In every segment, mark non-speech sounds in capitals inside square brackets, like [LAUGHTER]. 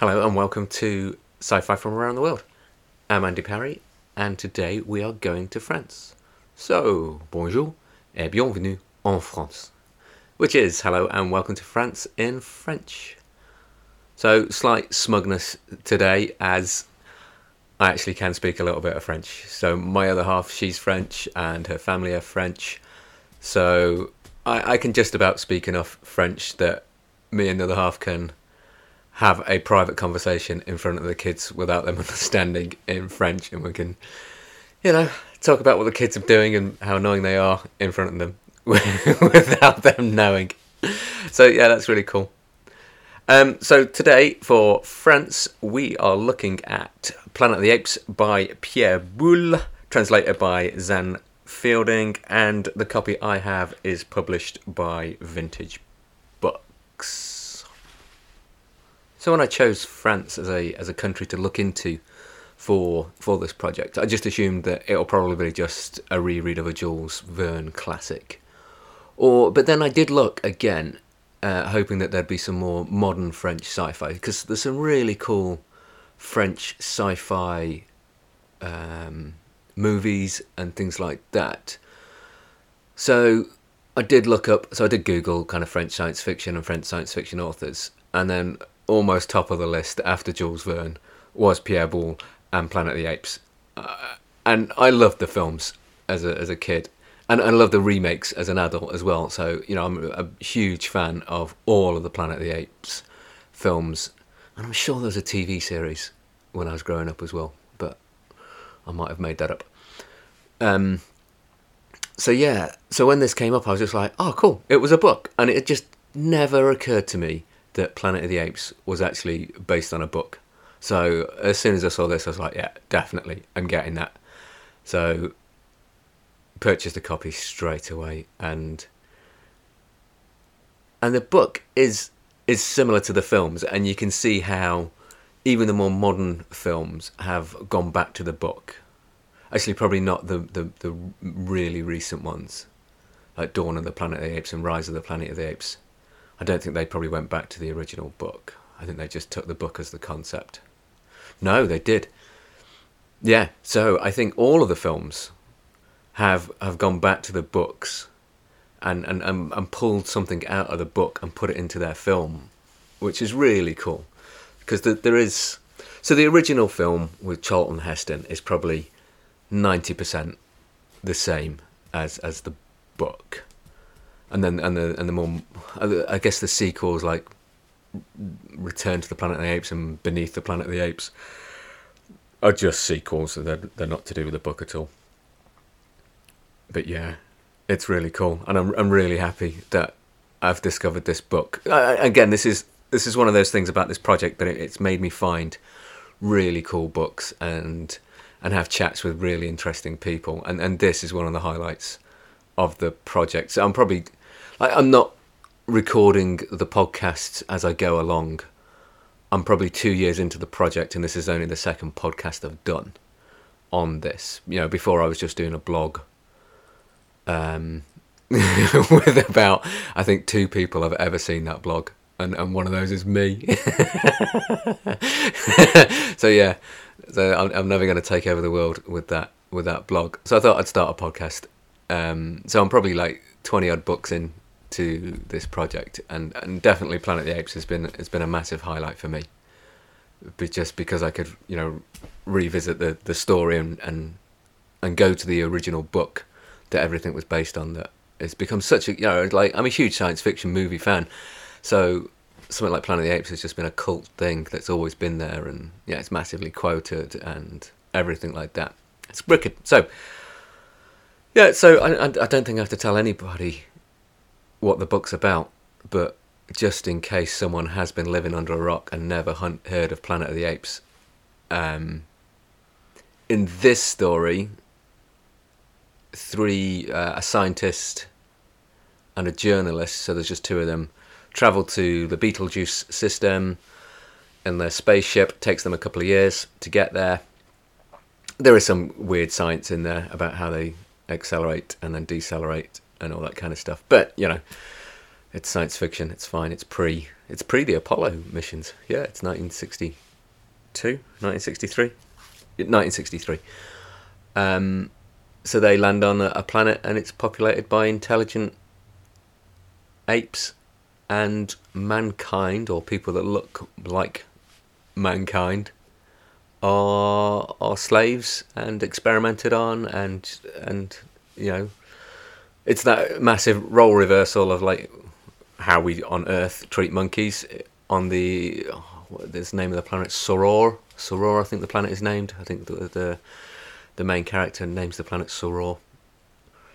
Hello and welcome to Sci Fi from Around the World. I'm Andy Parry and today we are going to France. So, bonjour et bienvenue en France. Which is hello and welcome to France in French. So, slight smugness today as I actually can speak a little bit of French. So, my other half, she's French and her family are French. So, I, I can just about speak enough French that me and the other half can have a private conversation in front of the kids without them [LAUGHS] understanding in French, and we can, you know, talk about what the kids are doing and how annoying they are in front of them [LAUGHS] without them knowing. So yeah, that's really cool. Um, so today for France, we are looking at Planet of the Apes by Pierre Boulle, translated by Xan Fielding, and the copy I have is published by Vintage Books. So when I chose France as a as a country to look into for for this project, I just assumed that it'll probably be just a reread of a Jules Verne classic. Or but then I did look again, uh, hoping that there'd be some more modern French sci-fi because there's some really cool French sci-fi um, movies and things like that. So I did look up, so I did Google kind of French science fiction and French science fiction authors, and then almost top of the list after Jules Verne was Pierre Boulle and Planet of the Apes. Uh, and I loved the films as a, as a kid. And I love the remakes as an adult as well. So, you know, I'm a huge fan of all of the Planet of the Apes films. And I'm sure there was a TV series when I was growing up as well. But I might have made that up. Um, so, yeah. So when this came up, I was just like, oh, cool. It was a book. And it just never occurred to me that Planet of the Apes was actually based on a book. So as soon as I saw this, I was like, yeah, definitely, I'm getting that. So purchased a copy straight away, and and the book is is similar to the films, and you can see how even the more modern films have gone back to the book. Actually, probably not the the, the really recent ones, like Dawn of the Planet of the Apes and Rise of the Planet of the Apes I don't think they probably went back to the original book. I think they just took the book as the concept. No, they did. Yeah, so I think all of the films have have gone back to the books and, and, and, and pulled something out of the book and put it into their film, which is really cool. Because the, there is. So the original film with Charlton Heston is probably 90% the same as, as the book and then and the and the more I guess the sequels like Return to the Planet of the Apes and Beneath the Planet of the Apes are just sequels. So they're they're not to do with the book at all. But yeah, it's really cool, and I'm I'm really happy that I've discovered this book. Uh, again, this is this is one of those things about this project that it, it's made me find really cool books and and have chats with really interesting people, and and this is one of the highlights of the project. So I'm probably I, I'm not recording the podcasts as I go along. I'm probably two years into the project, and this is only the second podcast I've done on this. You know, before I was just doing a blog um, [LAUGHS] with about, I think, two people have ever seen that blog, and, and one of those is me. [LAUGHS] so yeah, so I'm, I'm never going to take over the world with that with that blog. So I thought I'd start a podcast. Um, so I'm probably like twenty odd books in to this project, and, and definitely Planet of the Apes has been has been a massive highlight for me. But just because I could, you know, revisit the, the story and, and and go to the original book that everything was based on. That it's become such a you know like I'm a huge science fiction movie fan, so something like Planet of the Apes has just been a cult thing that's always been there, and yeah, it's massively quoted and everything like that. It's wicked. So yeah, so I, I don't think I have to tell anybody what the book's about, but just in case someone has been living under a rock and never hunt, heard of Planet of the Apes, um, in this story, three uh, a scientist and a journalist, so there's just two of them, travel to the Betelgeuse system in their spaceship. It takes them a couple of years to get there. There is some weird science in there about how they accelerate and then decelerate and all that kind of stuff. But you know, it's science fiction. It's fine. It's pre. It's pre the Apollo missions. Yeah, it's 1962, 1963, 1963. Um, so they land on a, planet and it's populated by intelligent apes and mankind or people that look like mankind are are slaves and experimented on and and you know it's that massive role reversal of like how we on Earth treat monkeys on the oh, what is the name of the planet? Soror? Soror I think the planet is named. I think the the, the main character names the planet Soror.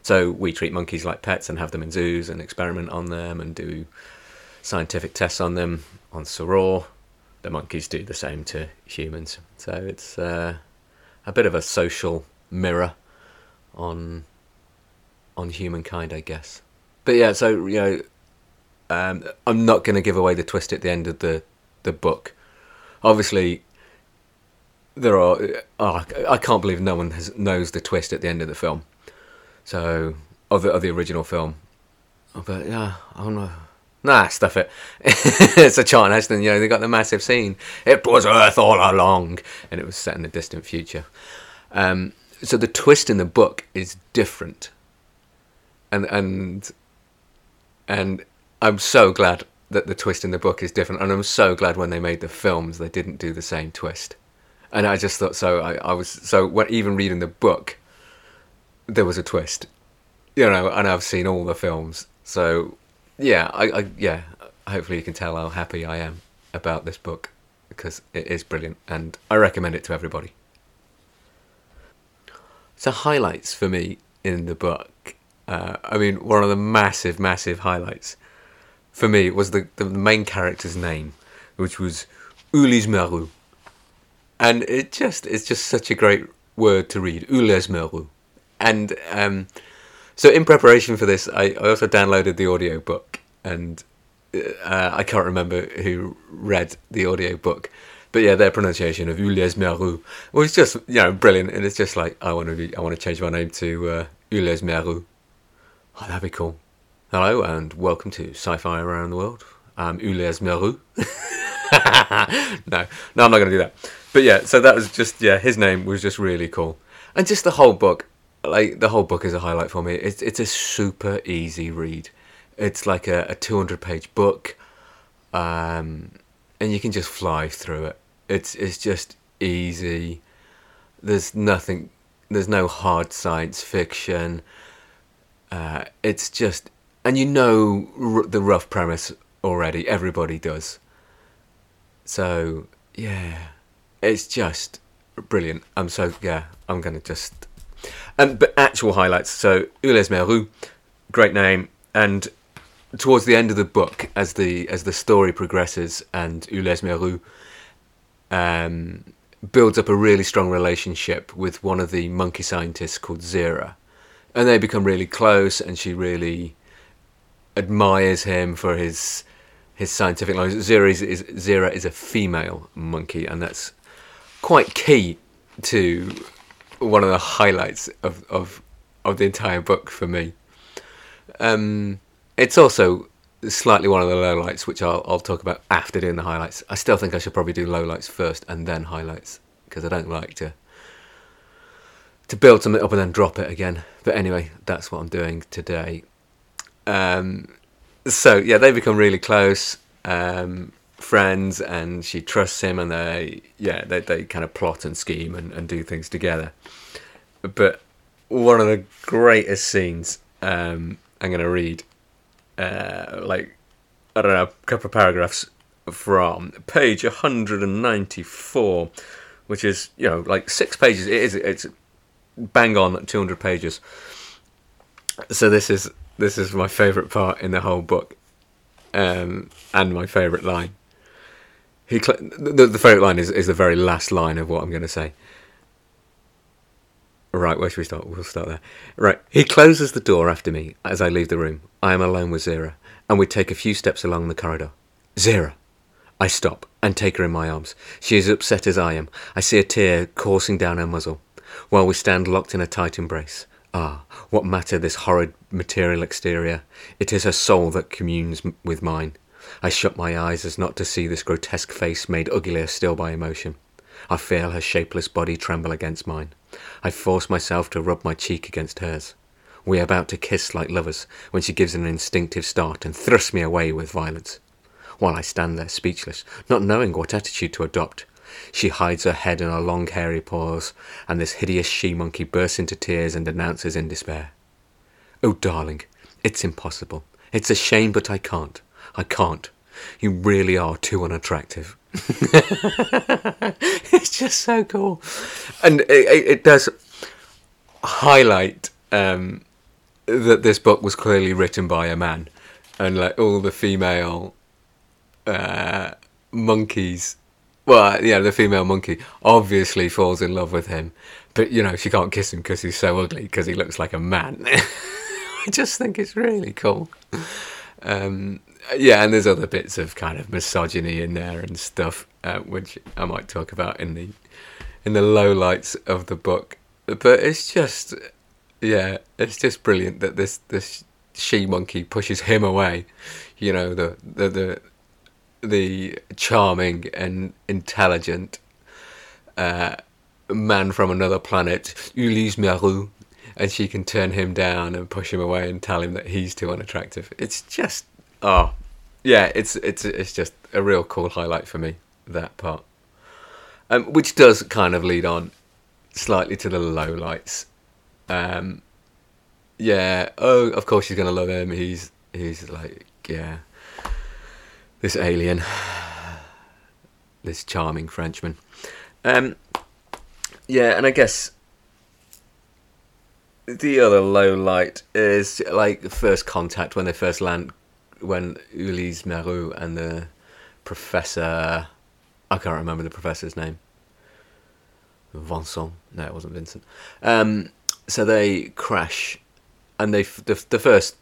So we treat monkeys like pets and have them in zoos and experiment on them and do scientific tests on them. On Soror the monkeys do the same to humans. So it's uh, a bit of a social mirror on on humankind, I guess. But yeah, so you know, um, I'm not going to give away the twist at the end of the the book. Obviously, there are. Oh, I can't believe no one has knows the twist at the end of the film. So of the of the original film, but yeah, I don't know. Nah, stuff it. [LAUGHS] it's a Charlton Heston, you know, they got the massive scene. It was Earth all along. And it was set in the distant future. Um, so the twist in the book is different. And, and, and I'm so glad that the twist in the book is different. And I'm so glad when they made the films, they didn't do the same twist. And I just thought, so I, I was, so when, even reading the book, there was a twist. You know, and I've seen all the films. So yeah, I, I yeah. Hopefully, you can tell how happy I am about this book because it is brilliant, and I recommend it to everybody. So highlights for me in the book. Uh, I mean, one of the massive, massive highlights for me was the, the main character's name, which was Ulysse Merou. And it just it's just such a great word to read, Ulysse Merou. And um, so in preparation for this, I, I also downloaded the audio book, and uh, I can't remember who read the audio book, but yeah, their pronunciation of Ulysse Merou was just you know brilliant, and it's just like I want to be, I want to change my name to uh, Merou. Oh, that'd be cool. Hello and welcome to Sci-Fi Around the World. I'm Ulysse Merou. [LAUGHS] no, no, I'm not going to do that. But yeah, so that was just yeah, his name was just really cool, and just the whole book like the whole book is a highlight for me. It's it's a super easy read. It's like a, a 200 page book, um, and you can just fly through it. It's it's just easy. There's nothing. There's no hard science fiction. Uh, it's just, and you know r- the rough premise already. Everybody does. So yeah, it's just brilliant. I'm so yeah. I'm gonna just um, but actual highlights. So Ulysse Merou, great name, and towards the end of the book, as the as the story progresses, and Ulysse Merou um, builds up a really strong relationship with one of the monkey scientists called Zira, and they become really close, and she really admires him for his his scientific knowledge. Zira is, is Zira is a female monkey, and that's quite key to one of the highlights of of, of the entire book for me. Um, it's also slightly one of the lowlights, which I'll, I'll talk about after doing the highlights. I still think I should probably do lowlights first and then highlights because I don't like to to build something up and then drop it again. But anyway, that's what I'm doing today. Um, so yeah, they become really close. Um, friends and she trusts him and they yeah they, they kind of plot and scheme and, and do things together but one of the greatest scenes um, i'm going to read uh, like i don't know a couple of paragraphs from page 194 which is you know like six pages it is it's bang on 200 pages so this is this is my favorite part in the whole book um, and my favorite line he cl- the, the favourite line is, is the very last line of what I'm going to say. Right, where should we start? We'll start there. Right, he closes the door after me as I leave the room. I am alone with Zira, and we take a few steps along the corridor. Zira! I stop and take her in my arms. She is upset as I am. I see a tear coursing down her muzzle. While we stand locked in a tight embrace, Ah, what matter this horrid material exterior? It is her soul that communes m- with mine. I shut my eyes as not to see this grotesque face made uglier still by emotion. I feel her shapeless body tremble against mine. I force myself to rub my cheek against hers. We are about to kiss like lovers when she gives an instinctive start and thrusts me away with violence. While I stand there speechless, not knowing what attitude to adopt, she hides her head in her long hairy paws, and this hideous she monkey bursts into tears and announces in despair. Oh, darling, it's impossible. It's a shame, but I can't. I can't. You really are too unattractive. [LAUGHS] it's just so cool. And it, it, it does highlight um, that this book was clearly written by a man. And like all the female uh, monkeys well, yeah, the female monkey obviously falls in love with him, but you know she can't kiss him because he's so ugly because he looks like a man. [LAUGHS] I just think it's really cool. Um, yeah, and there's other bits of kind of misogyny in there and stuff, uh, which I might talk about in the in the lowlights of the book. But it's just, yeah, it's just brilliant that this this she monkey pushes him away. You know, the the the the charming and intelligent uh, man from another planet, Ulysse Merou, and she can turn him down and push him away and tell him that he's too unattractive. It's just, oh, yeah, it's it's it's just a real cool highlight for me that part, um, which does kind of lead on slightly to the lowlights. Um, yeah, oh, of course she's gonna love him. He's he's like, yeah, this alien, this charming Frenchman. Um, yeah, and I guess the other low light is like first contact when they first land, when Ulysse Merou and the professor, I can't remember the professor's name. Vincent, no, it wasn't Vincent. Um, so they crash, and they the, the first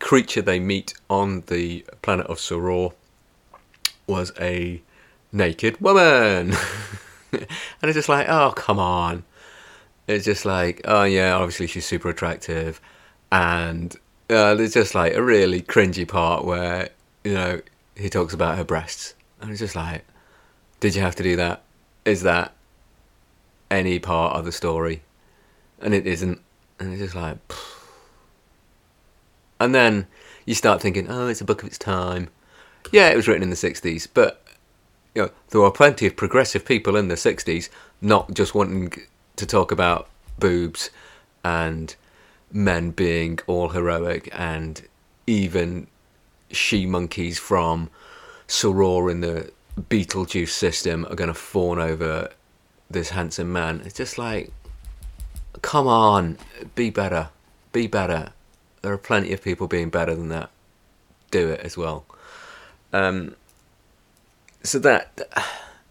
creature they meet on the planet of Soror was a naked woman. [LAUGHS] and it's just like, oh, come on. It's just like, oh, yeah, obviously she's super attractive. And uh, there's just like a really cringy part where, you know, he talks about her breasts. And it's just like, did you have to do that? Is that any part of the story? And it isn't. And it's just like, and then you start thinking, oh, it's a book of its time. Yeah, it was written in the 60s, but you know, there were plenty of progressive people in the 60s not just wanting to talk about boobs and men being all heroic and even she monkeys from Soror in the Betelgeuse system are going to fawn over this handsome man. It's just like, come on, be better, be better there are plenty of people being better than that do it as well. Um, so that [SIGHS]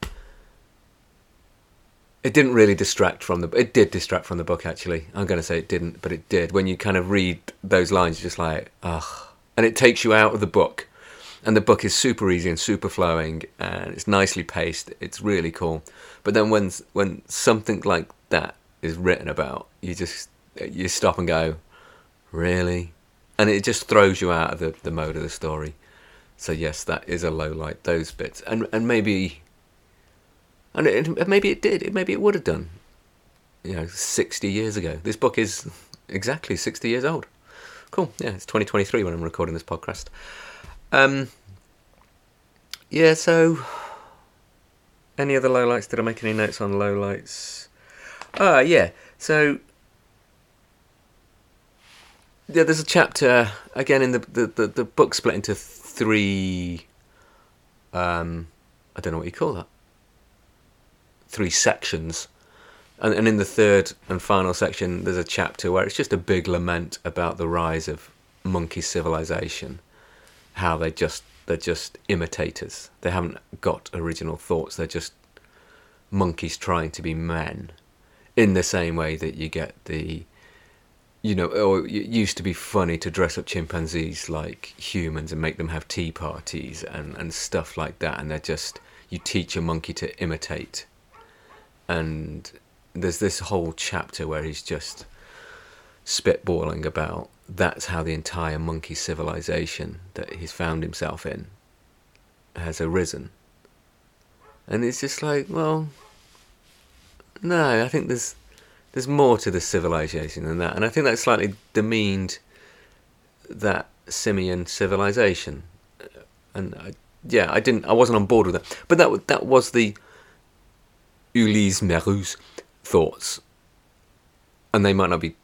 it didn't really distract from the. It did distract from the book. Actually, I'm going to say it didn't, but it did. When you kind of read those lines, you're just like, ugh, and it takes you out of the book. And the book is super easy and super flowing, and it's nicely paced. It's really cool. But then when when something like that is written about, you just you stop and go, Really? And it just throws you out of the, the mode of the story. So yes, that is a low light. Those bits, and and maybe, and it, maybe it did. Maybe it would have done. You know, sixty years ago. This book is exactly sixty years old. Cool. Yeah, it's twenty twenty three when I'm recording this podcast. Um. Yeah. So, any other low lights? Did I make any notes on lowlights? Ah, uh, yeah. So yeah, there's a chapter again in the the, the, the book split into three. Um, I don't know what you call that. Three sections, and and in the third and final section, there's a chapter where it's just a big lament about the rise of monkey civilization, how they just they're just imitators. They haven't got original thoughts. They're just monkeys trying to be men, in the same way that you get the you know, or it used to be funny to dress up chimpanzees like humans and make them have tea parties and, and stuff like that. And they're just, you teach a monkey to imitate. And there's this whole chapter where he's just spitballing about that's how the entire monkey civilization that he's found himself in has arisen. And it's just like, well, no, I think there's there's more to the civilization than that, and I think that slightly demeaned that simian civilization. And I, yeah, I didn't, I wasn't on board with that. But that that was the Ulysse Merou's thoughts, and they might not be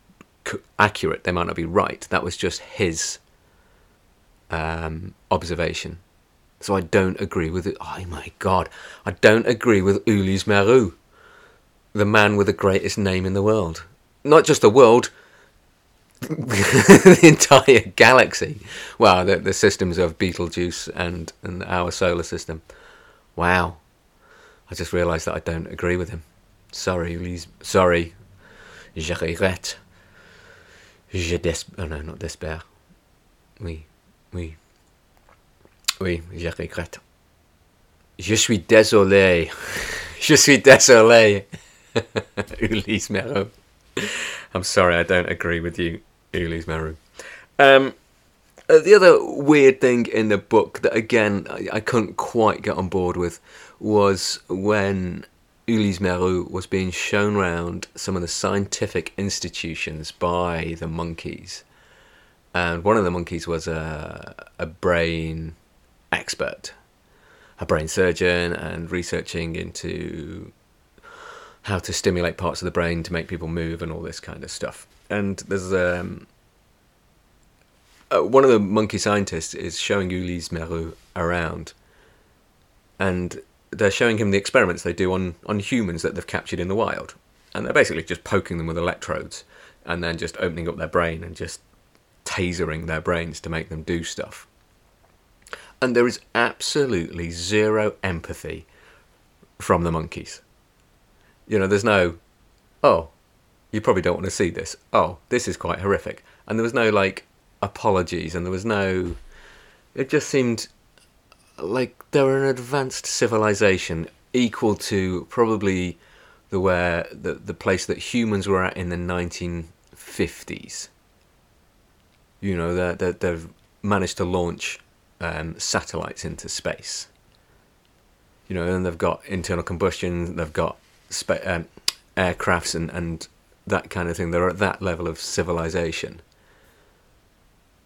accurate. They might not be right. That was just his um, observation. So I don't agree with it. Oh my god, I don't agree with Ulysse Merou, the man with the greatest name in the world. Not just the world, [LAUGHS] the entire galaxy. Well, the, the systems of Betelgeuse and, and our solar system. Wow. I just realised that I don't agree with him. Sorry, Ulysse. Sorry. Je regrette. Je des... Oh no, not despair. Oui. Oui. Oui, je regrette. Je suis désolé. [LAUGHS] Je suis désolé. [LAUGHS] Ulysse Merou. I'm sorry, I don't agree with you, Ulysse Merou. Um, uh, the other weird thing in the book that, again, I, I couldn't quite get on board with was when Ulysse Merou was being shown around some of the scientific institutions by the monkeys. And one of the monkeys was a, a brain expert, a brain surgeon, and researching into how to stimulate parts of the brain to make people move and all this kind of stuff. And there's um, uh, one of the monkey scientists is showing Ulysse Merou around, and they're showing him the experiments they do on, on humans that they've captured in the wild. And they're basically just poking them with electrodes and then just opening up their brain and just tasering their brains to make them do stuff. And there is absolutely zero empathy from the monkeys. You know, there's no, oh, you probably don't want to see this. Oh, this is quite horrific. And there was no like apologies and there was no. It just seemed like they were an advanced civilization equal to probably the where the the place that humans were at in the 1950s. You know, that they, they've managed to launch um, satellites into space. You know, and they've got internal combustion, they've got spa- um, aircrafts and, and that kind of thing. They're at that level of civilization.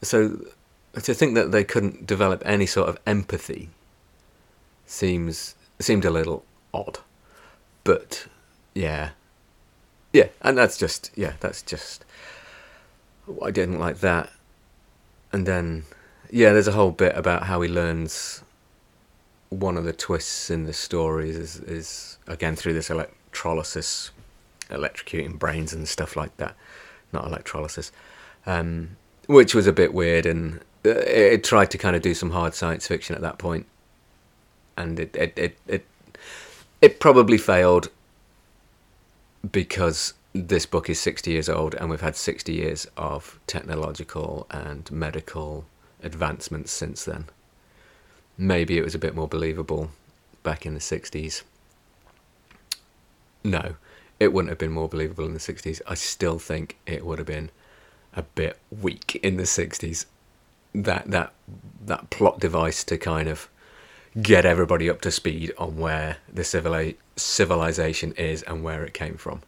So to think that they couldn't develop any sort of empathy seems seemed a little odd. But yeah, yeah, and that's just yeah, that's just I didn't like that. And then yeah, there's a whole bit about how he learns. One of the twists in the stories is is again through this electrolysis, electrocuting brains and stuff like that. Not electrolysis, um, which was a bit weird and uh, it tried to kind of do some hard science fiction at that point, and it it it it, it probably failed because this book is 60 years old and we've had 60 years of technological and medical advancements since then. Maybe it was a bit more believable back in the 60s. No, it wouldn't have been more believable in the 60s. I still think it would have been a bit weak in the 60s that that that plot device to kind of get everybody up to speed on where the civili- civilization is and where it came from.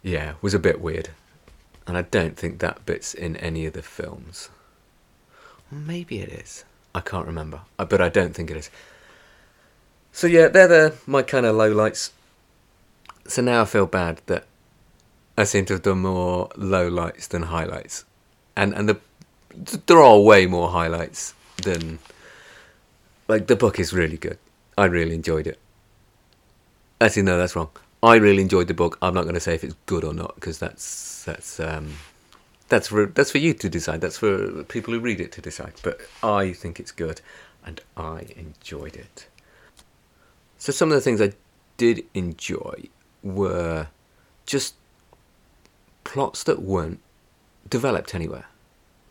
Yeah, was a bit weird. And I don't think that bit's in any of the films. Maybe it is. I can't remember. But I don't think it is. So yeah, they're the, my kind of lowlights. So now I feel bad that I seem to have done more lowlights than highlights. And and the there are way more highlights than like the book is really good. I really enjoyed it. Actually, no, that's wrong. I really enjoyed the book. I'm not going to say if it's good or not because that's that's um, that's for that's for you to decide. That's for people who read it to decide. But I think it's good, and I enjoyed it. So some of the things I did enjoy were just plots that weren't developed anywhere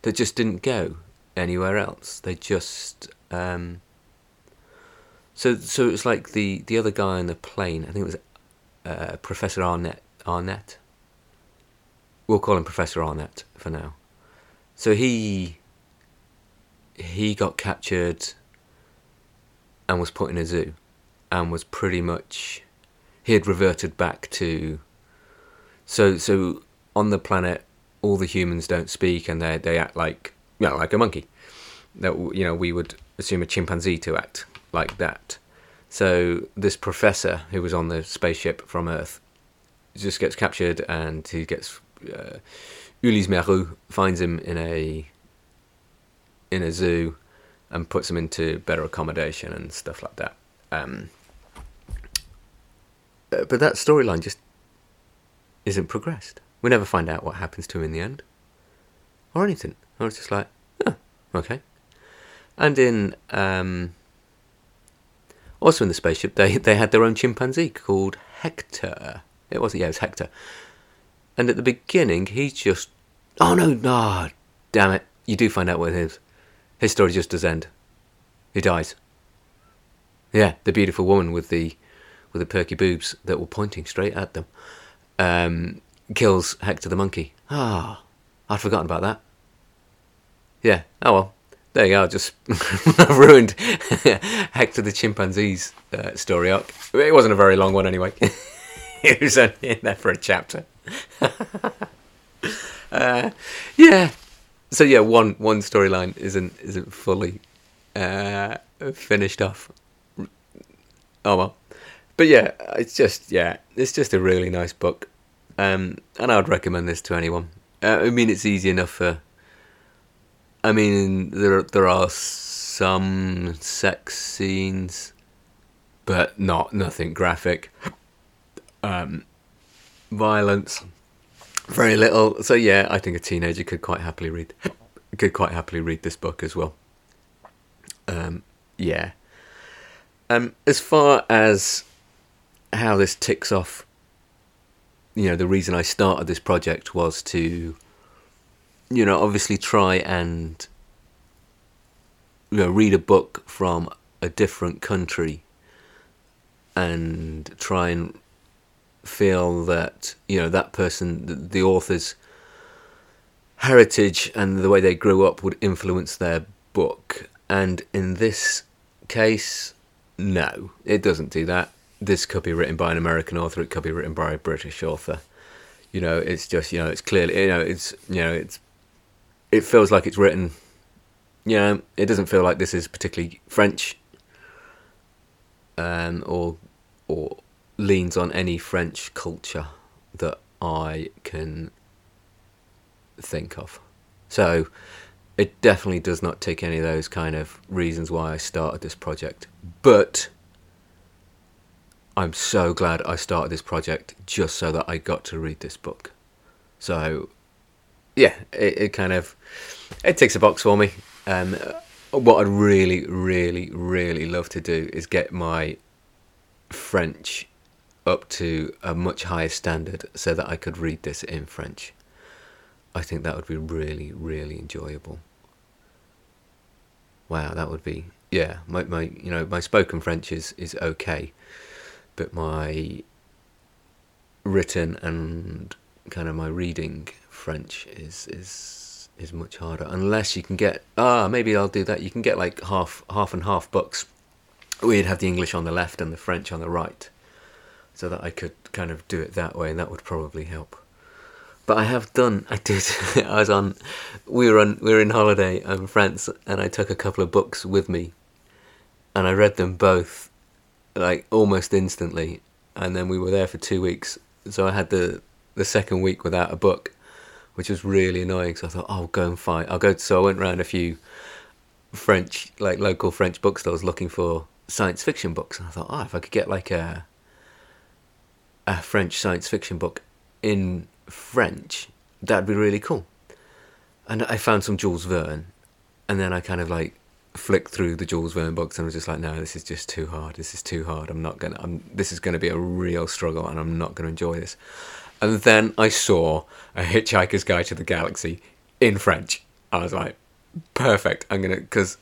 that just didn't go anywhere else. They just um, so so it was like the the other guy on the plane. I think it was uh, Professor Arnett. Arnett. We'll call him Professor Arnett for now. So he he got captured and was put in a zoo and was pretty much he had reverted back to so so on the planet all the humans don't speak and they they act like you know, like a monkey that you know we would assume a chimpanzee to act like that so this professor who was on the spaceship from earth just gets captured and he gets uh, Ulysse Merou finds him in a in a zoo and puts him into better accommodation and stuff like that. Um, uh, but that storyline just isn't progressed. We never find out what happens to him in the end, or anything. I was just like, oh, okay. And in um, also in the spaceship, they they had their own chimpanzee called Hector. It wasn't, yeah, it was Hector. And at the beginning, he's just, oh no, no, damn it! You do find out what it is. His story just does end. He dies. Yeah, the beautiful woman with the with the perky boobs that were pointing straight at them um, kills Hector the monkey. Ah, oh, I'd forgotten about that. Yeah. Oh well. There you go. Just [LAUGHS] ruined [LAUGHS] Hector the chimpanzee's uh, story arc. It wasn't a very long one anyway. [LAUGHS] it was only in there for a chapter. [LAUGHS] uh, yeah. So yeah, one one storyline isn't isn't fully uh, finished off. Oh well, but yeah, it's just yeah, it's just a really nice book, um, and I would recommend this to anyone. Uh, I mean, it's easy enough for. I mean, there there are some sex scenes, but not nothing graphic. Um, violence, very little. So yeah, I think a teenager could quite happily read could quite happily read this book as well. Um, yeah. Um, as far as how this ticks off, you know, the reason I started this project was to, you know, obviously try and, you know, read a book from a different country and try and feel that, you know, that person, the, the author's heritage and the way they grew up would influence their book and in this case, no, it doesn't do that. This could be written by an American author. It could be written by a British author. You know, it's just you know, it's clearly you know, it's you know, it's it feels like it's written. You know, it doesn't feel like this is particularly French, um, or or leans on any French culture that I can think of. So it definitely does not tick any of those kind of reasons why I started this project. But I'm so glad I started this project just so that I got to read this book. So, yeah, it, it kind of it ticks a box for me. Um, what I'd really, really, really love to do is get my French up to a much higher standard so that I could read this in French. I think that would be really, really enjoyable. Wow, that would be yeah. My my you know my spoken French is is okay, but my written and kind of my reading French is is is much harder. Unless you can get ah maybe I'll do that. You can get like half half and half books. We'd have the English on the left and the French on the right, so that I could kind of do it that way, and that would probably help. But I have done. I did. [LAUGHS] I was on. We were on. We were in holiday in France, and I took a couple of books with me, and I read them both, like almost instantly. And then we were there for two weeks, so I had the the second week without a book, which was really annoying. So I thought, oh, I'll go and find. I'll go. So I went around a few French, like local French bookstores, looking for science fiction books. And I thought, oh, if I could get like a a French science fiction book in French, that'd be really cool. And I found some Jules Verne, and then I kind of like flicked through the Jules Verne books and was just like, no, this is just too hard. This is too hard. I'm not gonna. I'm. This is gonna be a real struggle, and I'm not gonna enjoy this. And then I saw a Hitchhiker's Guide to the Galaxy in French. I was like, perfect. I'm gonna because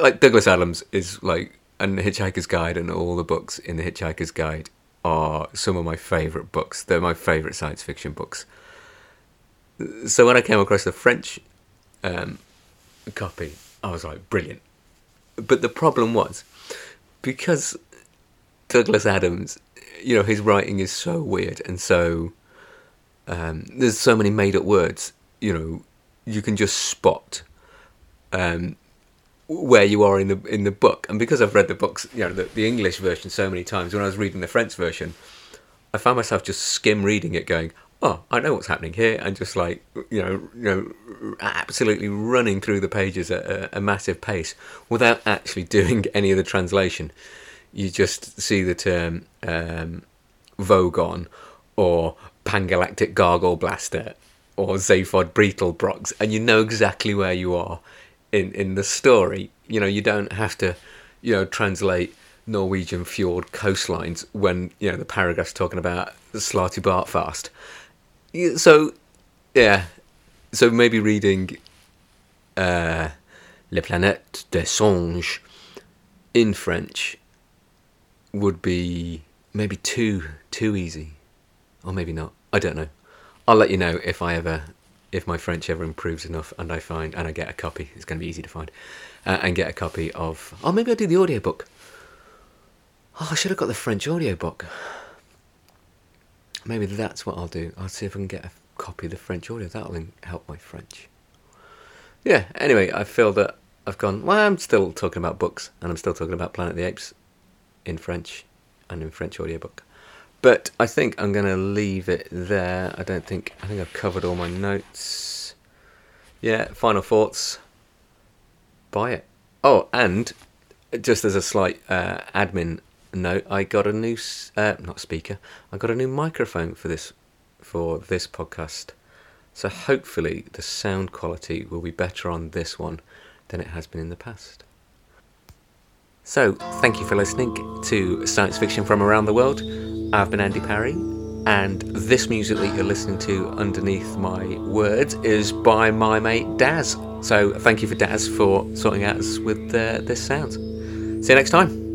like Douglas Adams is like and Hitchhiker's Guide and all the books in the Hitchhiker's Guide are some of my favourite books. They're my favourite science fiction books. So when I came across the French um, copy, I was like, brilliant. But the problem was because Douglas Adams, you know, his writing is so weird and so um, there's so many made up words. You know, you can just spot um, where you are in the in the book. And because I've read the books, you know, the, the English version so many times, when I was reading the French version, I found myself just skim reading it, going, "Oh, I know what's happening here," and just like you know, you know, absolutely running through the pages at a, a massive pace without actually [LAUGHS] doing any of the translation. You just see the term um, Vogon or Pangalactic Gargle Blaster or Zaphod Beeblebrox, and you know exactly where you are in in the story. You know, you don't have to, you know, translate Norwegian fjord coastlines when you know the paragraph's talking about the Slartibartfast. So, yeah, so maybe reading uh, Le Planète des Singes in French would be maybe too too easy, or maybe not. I don't know. I'll let you know if I ever if my French ever improves enough and I find and I get a copy, it's going to be easy to find, uh, and get a copy of. Oh, maybe I'll do the audiobook. Oh, I should have got the French audiobook. Maybe that's what I'll do. I'll see if I can get a copy of the French audio. That'll help my French. Yeah. Anyway, I feel that I've gone. Well, I'm still talking about books, and I'm still talking about Planet of the Apes in French and in French audiobook. But I think I'm going to leave it there. I don't think, I think I've covered all my notes. Yeah, final thoughts. Buy it. Oh, and just as a slight uh, admin note, I got a new, uh, not speaker, I got a new microphone for this, for this podcast. So hopefully the sound quality will be better on this one than it has been in the past. So, thank you for listening to Science Fiction from Around the World. I've been Andy Parry, and this music that you're listening to underneath my words is by my mate Daz. So thank you for Daz for sorting out us with uh, this sound. See you next time.